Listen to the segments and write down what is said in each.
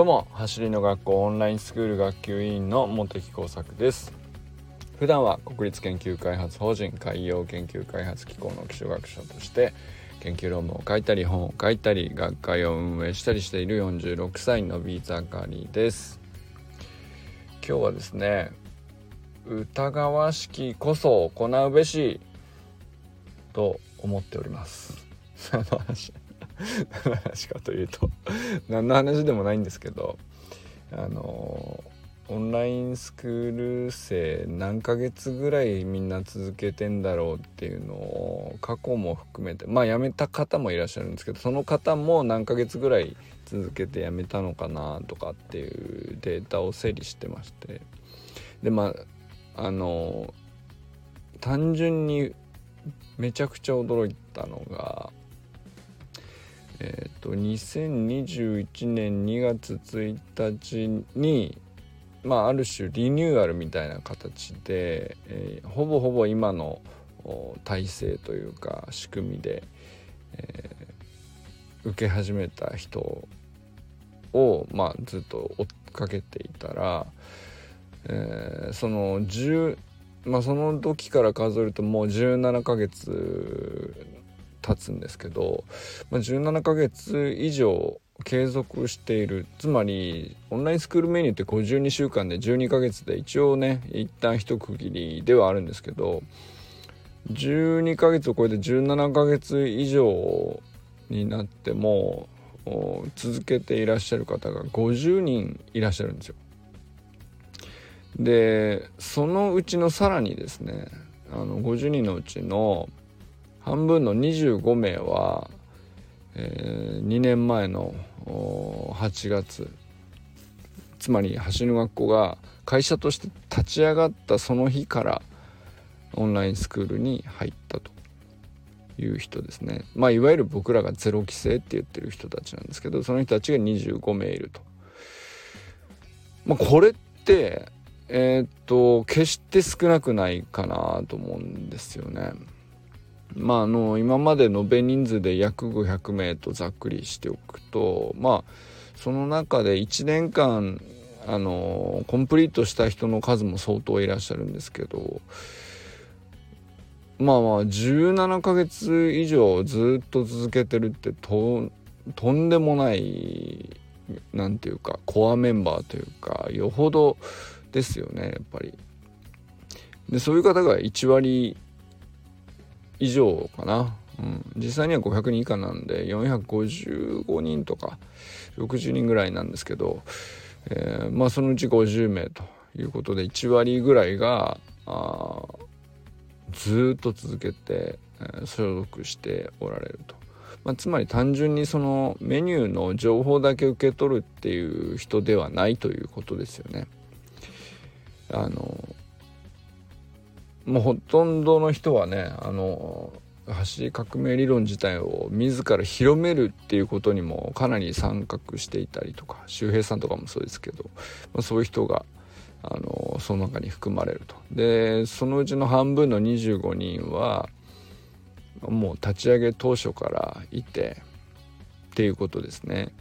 どうも走りの学校オンラインスクール学級委員の茂木耕作です。普段は国立研究開発法人海洋研究開発機構の基礎学者として研究論文を書いたり本を書いたり学会を運営したりしている46歳のビーザカリです。今日はですね疑わしきこそ行うべしと思っております。何の話？何の話かというと何の話でもないんですけどあのオンラインスクール生何ヶ月ぐらいみんな続けてんだろうっていうのを過去も含めてまあ辞めた方もいらっしゃるんですけどその方も何ヶ月ぐらい続けて辞めたのかなとかっていうデータを整理してまして。でまああの単純にめちゃくちゃ驚いたのがえっ、ー、と2021年2月1日にまあある種リニューアルみたいな形で、えー、ほぼほぼ今の体制というか仕組みで、えー、受け始めた人を、まあ、ずっと追っかけていたら、えー、その10まあその時から数えるともう17ヶ月経つんですけど、まあ、17ヶ月以上継続しているつまりオンラインスクールメニューって52週間で12ヶ月で一応ね一旦一区切りではあるんですけど12ヶ月を超えて17ヶ月以上になっても続けていらっしゃる方が50人いらっしゃるんですよ。でそのうちのさらにですねあの50人のうちの半分の25名は、えー、2年前の8月つまり橋の学校が会社として立ち上がったその日からオンラインスクールに入ったという人ですねまあいわゆる僕らがゼロ規制って言ってる人たちなんですけどその人たちが25名いると。まあ、これってえー、っと決して少なくないかなと思うんですよね。まあ、あの今までのべ人数で約500名とざっくりしておくとまあその中で1年間あのコンプリートした人の数も相当いらっしゃるんですけどまあまあ17ヶ月以上ずっと続けてるってととんでもない何て言うかコアメンバーというかよほどですよねやっぱり。でそういう方が1割以上かな、うん、実際には500人以下なんで455人とか60人ぐらいなんですけど、えー、まあそのうち50名ということで1割ぐらいがあずっと続けて、えー、所属しておられると。まあ、つまり単純にそのメニューの情報だけ受け取るっていう人ではないということですよね。あのもうほとんどの人はねあの走り革命理論自体を自ら広めるっていうことにもかなり参画していたりとか周平さんとかもそうですけど、まあ、そういう人があのその中に含まれると。でそのうちの半分の25人はもう立ち上げ当初からいてっていうことですね。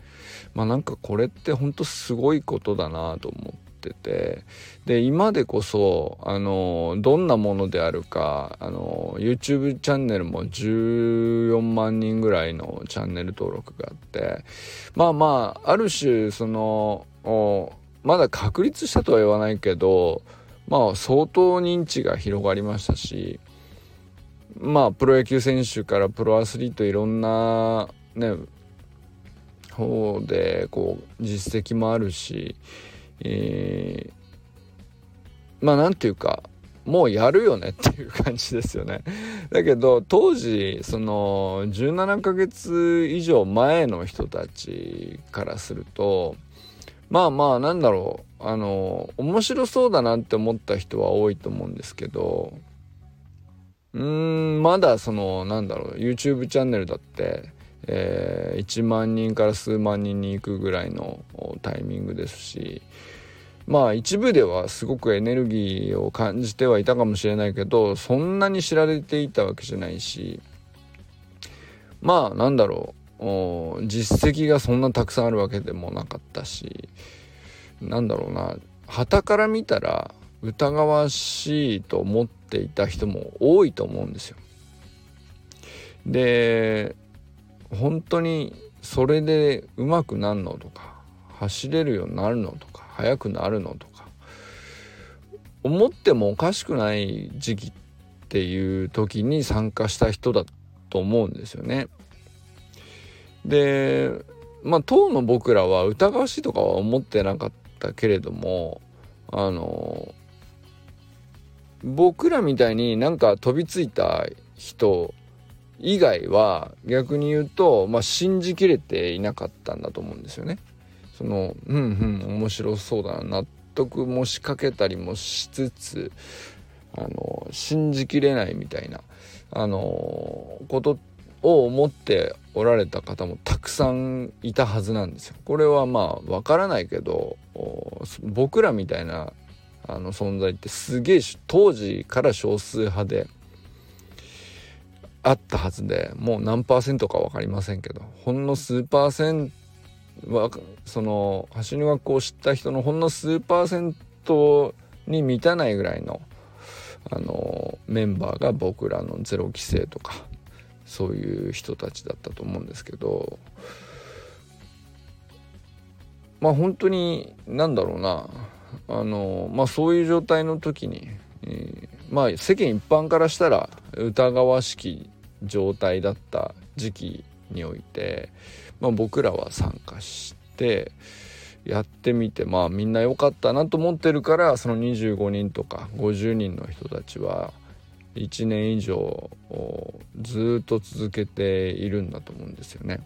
まあなんかこれって本当すごいことだなと思って。ってて。で今でこそあのどんなものであるかあの YouTube チャンネルも14万人ぐらいのチャンネル登録があって。まあまあある種そのまだ確立したとは言わないけどまあ相当認知が広がりましたしまあプロ野球選手からプロアスリートいろんなね方でこう実績もあるしえー、まあなんていうかもうやるよねっていう感じですよね。だけど当時その17ヶ月以上前の人たちからするとまあまあなんだろうあの面白そうだなって思った人は多いと思うんですけどうーんまだそのなんだろう YouTube チャンネルだってえー、1万人から数万人に行くぐらいのタイミングですしまあ一部ではすごくエネルギーを感じてはいたかもしれないけどそんなに知られていたわけじゃないしまあなんだろう実績がそんなたくさんあるわけでもなかったしなんだろうな旗から見たら疑わしいと思っていた人も多いと思うんですよ。で本当にそれで上手くなるのとか走れるようになるのとか速くなるのとか思ってもおかしくない時期っていう時に参加した人だと思うんですよね。でまあ当の僕らは疑わしいとかは思ってなかったけれどもあの僕らみたいになんか飛びついた人以外は逆に言うと、まあ、信じきれていなかったんだと思うんですよね。そのうんうん面白そうだな納得もしかけたりもしつつあの信じきれないみたいなあのことを思っておられた方もたくさんいたはずなんですよ。これはまあわからないけど僕らみたいなあの存在ってすげえ当時から少数派であったはずでもう何パーセントか分かりませんけどほんの数パーセントはその走り学校を知った人のほんの数パーセントに満たないぐらいのあのメンバーが僕らのゼロ規制とかそういう人たちだったと思うんですけどまあ本当に何だろうなあのまあそういう状態の時に、えー、まあ世間一般からしたら疑わしき状態だった時期において、まあ、僕らは参加してやってみてまあみんな良かったなと思ってるからその25人とか50人の人たちは1年以上ずっと続けているんだと思うんですよね。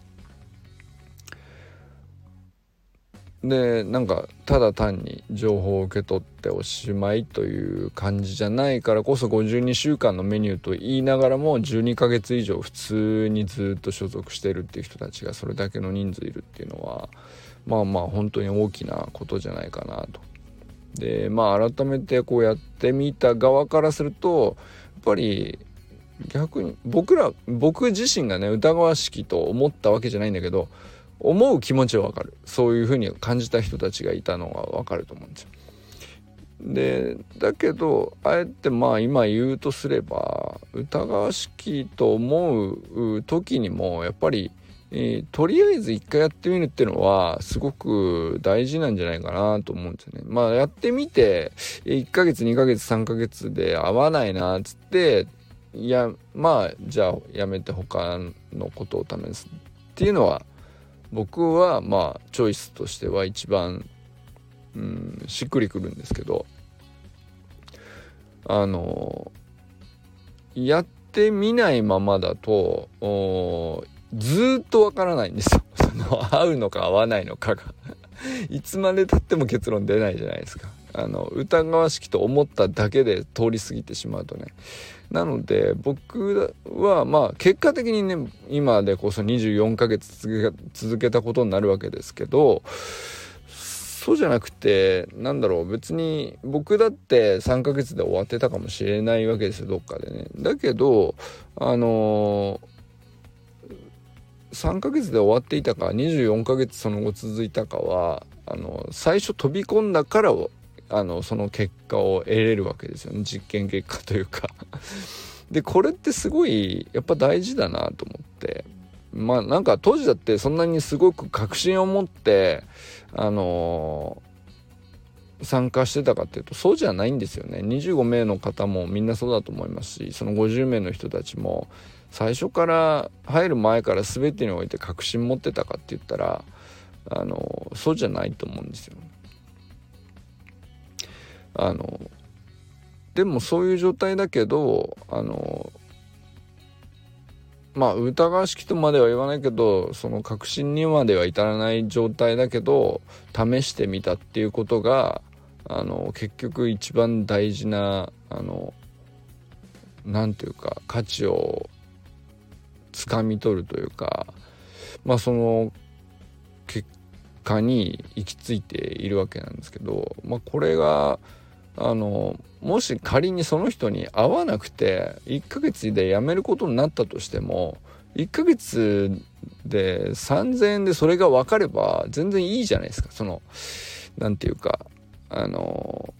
でなんかただ単に情報を受け取っておしまいという感じじゃないからこそ52週間のメニューと言いながらも12ヶ月以上普通にずっと所属してるっていう人たちがそれだけの人数いるっていうのはまあまあ本当に大きなことじゃないかなと。でまあ改めてこうやってみた側からするとやっぱり逆に僕ら僕自身がね疑わしきと思ったわけじゃないんだけど思う気持ちはわかるそういうふうに感じた人たちがいたのはわかると思うんですよ。でだけどあえてまあ今言うとすれば疑わしきと思う時にもやっぱり、えー、とりあえず一回やってみるっていうのはすごく大事なんじゃないかなと思うんですよね。まあやってみて1ヶ月2ヶ月3ヶ月で合わないなっつっていやまあじゃあやめて他のことを試すっていうのは僕はまあチョイスとしては一番、うん、しっくりくるんですけどあのやってみないままだとずっとわからないんですよ。その合うのか合わないのかがいつまでたっても結論出ないじゃないですか。あの疑わしきと思っただけで通り過ぎてしまうとねなので僕はまあ結果的にね今でこそ24ヶ月続けたことになるわけですけどそうじゃなくてなんだろう別に僕だって3ヶ月で終わってたかもしれないわけですよどっかでね。だけどあのー、3ヶ月で終わっていたか24ヶ月その後続いたかはあの最初飛び込んだからあのその結果を得れるわけですよね。実験結果というか。でこれってすごいやっぱ大事だなと思って。まあなんか当時だってそんなにすごく確信を持ってあのー、参加してたかっていうとそうじゃないんですよね。25名の方もみんなそうだと思いますしその50名の人たちも最初から入る前から全てにおいて確信持ってたかって言ったらあの、そうじゃないと思うんですよ。あのでもそういう状態だけどあのまあ疑わしきとまでは言わないけどその確信にまでは至らない状態だけど試してみたっていうことがあの結局一番大事なあの何て言うか価値をつかみ取るというかまあその結果に行き着いているわけなんですけどまあこれがあのもし仮にその人に会わなくて1ヶ月で辞めることになったとしても1ヶ月で3,000円でそれが分かれば全然いいじゃないですか。その何て言うかあの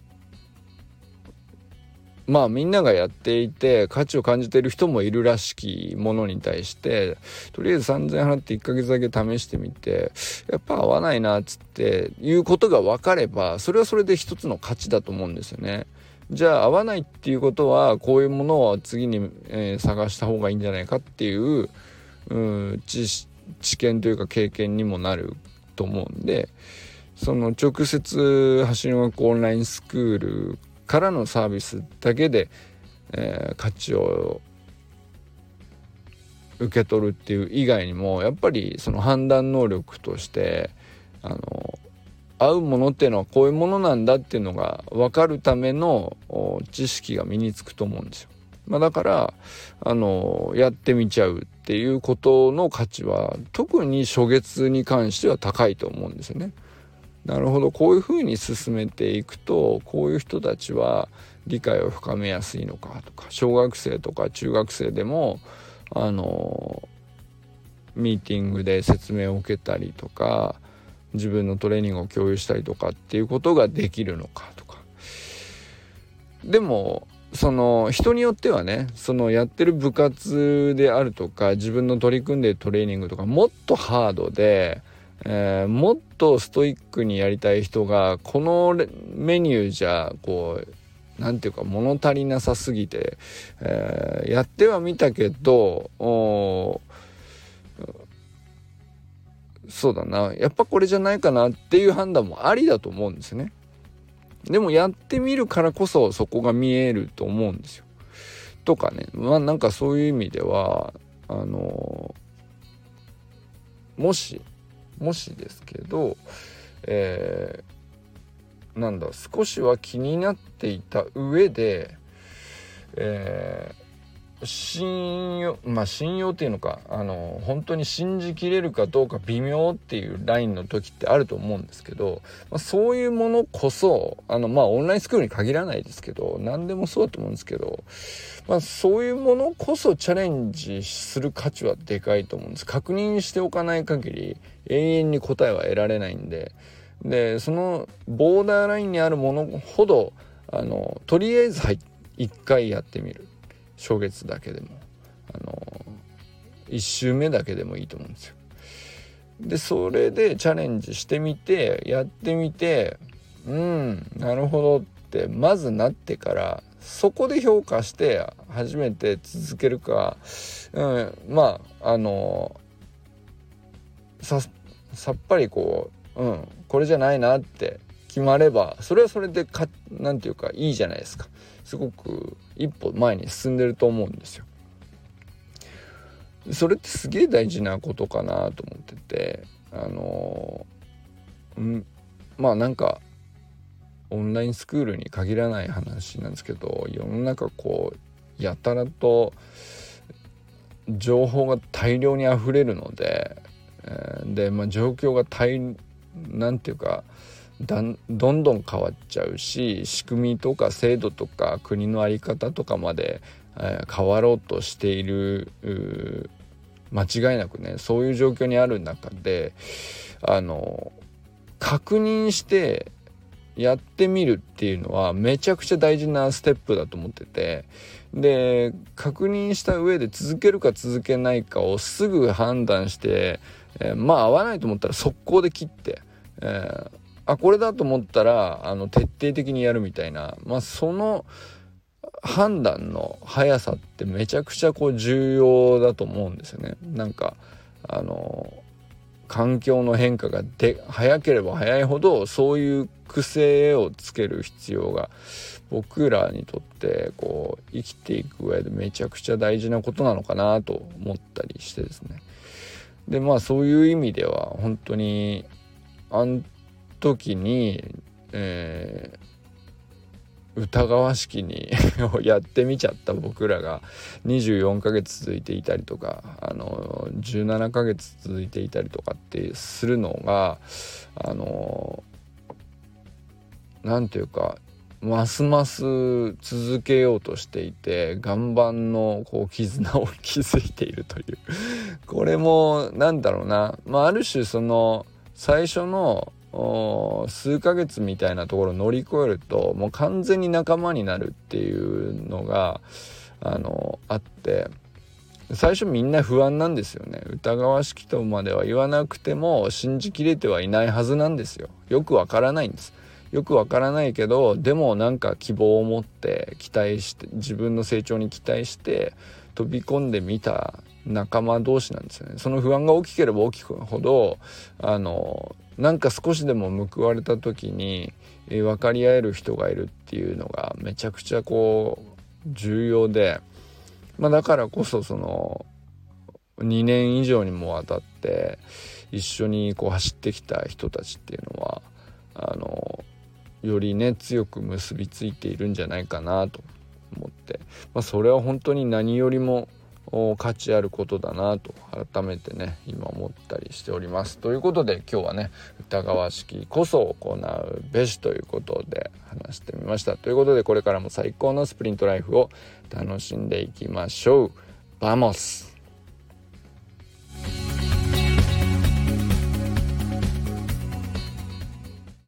まあみんながやっていて価値を感じている人もいるらしきものに対してとりあえず3,000円払って1ヶ月だけ試してみてやっぱ合わないなっつっていうことが分かればそれはそれで一つの価値だと思うんですよね。じゃあ合わないっていうことはこういうものを次に、えー、探した方がいいんじゃないかっていうう知知見というか経験にもなると思うんでその直接走りの学オンラインスクールからのサービスだけで、えー、価値を受け取るっていう以外にもやっぱりその判断能力としてあの合うものっていうのはこういうものなんだっていうのが分かるための知識が身につくと思うんですよ。まあ、だからあのやってみちゃうっていうことの価値は特に初月に関しては高いと思うんですよね。なるほど。こういうふうに進めていくとこういう人たちは理解を深めやすいのかとか小学生とか中学生でもあのミーティングで説明を受けたりとか自分のトレーニングを共有したりとかっていうことができるのかとか。でもその人によってはねそのやってる部活であるとか自分の取り組んでるトレーニングとかもっとハードでえー、もっとストイックにやりたい人がこのメニューじゃこう何て言うか物足りなさすぎて、えー、やってはみたけどそうだなやっぱこれじゃないかなっていう判断もありだと思うんですね。でもやってみるからこそそこが見えると思うんですよ。とかねまあなんかそういう意味ではあのもしもしですけど、えー、なんだ少しは気になっていた上で、えー、信用まあ信用っていうのかあの本当に信じきれるかどうか微妙っていうラインの時ってあると思うんですけど、まあ、そういうものこそあのまあオンラインスクールに限らないですけど何でもそうだと思うんですけどまあ、そういうものこそチャレンジする価値はでかいと思うんです。確認しておかない限り永遠に答えは得られないんで。でそのボーダーラインにあるものほどあのとりあえず一回やってみる。初月だけでもあの1周目だけでもいいと思うんですよ。でそれでチャレンジしてみてやってみてうんなるほどってまずなってからそこで評価して初めて続けるか、うん、まああのささっぱりこう、うん、これじゃないなって決まればそれはそれでかなんていうかいいじゃないですかすごく一歩前に進んでると思うんですよ。それってすげえ大事なことかなと思っててあのうんまあなんかオンラインスクールに限らない話なんですけど世の中こうやたらと情報が大量にあふれるので、えー、で、まあ、状況が大なんていうかだんどんどん変わっちゃうし仕組みとか制度とか国の在り方とかまで、えー、変わろうとしている間違いなくねそういう状況にある中であの確認してやってみるっていうのはめちゃくちゃ大事なステップだと思っててで確認した上で続けるか続けないかをすぐ判断して、えー、まあ合わないと思ったら速攻で切って、えー、あこれだと思ったらあの徹底的にやるみたいなまあその判断の速さってめちゃくちゃこう重要だと思うんですよね。なんかあの環境の変化がで早ければ早いほどそういう癖をつける必要が僕らにとってこう生きていく上でめちゃくちゃ大事なことなのかなと思ったりしてですねでまあそういう意味では本当にあん時に、え疑わしきに やってみちゃった僕らが24ヶ月続いていたりとかあの17ヶ月続いていたりとかってするのがあの何ていうかますます続けようとしていて岩盤のこう絆を築いているという。これもなんだろうな、まあ、ある種その最初の数ヶ月みたいなところを乗り越えるともう完全に仲間になるっていうのがあのあって最初みんな不安なんですよね。疑わしきとまでは言わなくても信じきれてはいないはずなんですよ。よくわからないんです。よくわからないけどでもなんか希望を持って期待して自分の成長に期待して飛び込んでみた仲間同士なんですよね。その不安が大きければ大きくほどあのなんか少しでも報われた時に、え、分かり合える人がいるっていうのがめちゃくちゃこう重要で、まあ、だからこそその2年以上にもわたって一緒にこう走ってきた人たちっていうのはあのよりね強く結びついているんじゃないかなと思って、まあ、それは本当に何よりも価値あることだなと改めてね今思ったりしております。ということで今日はね疑わしきこそ行うべしということで話してみました。ということでこれからも最高のスプリントライフを楽しんでいきましょう。 Vamos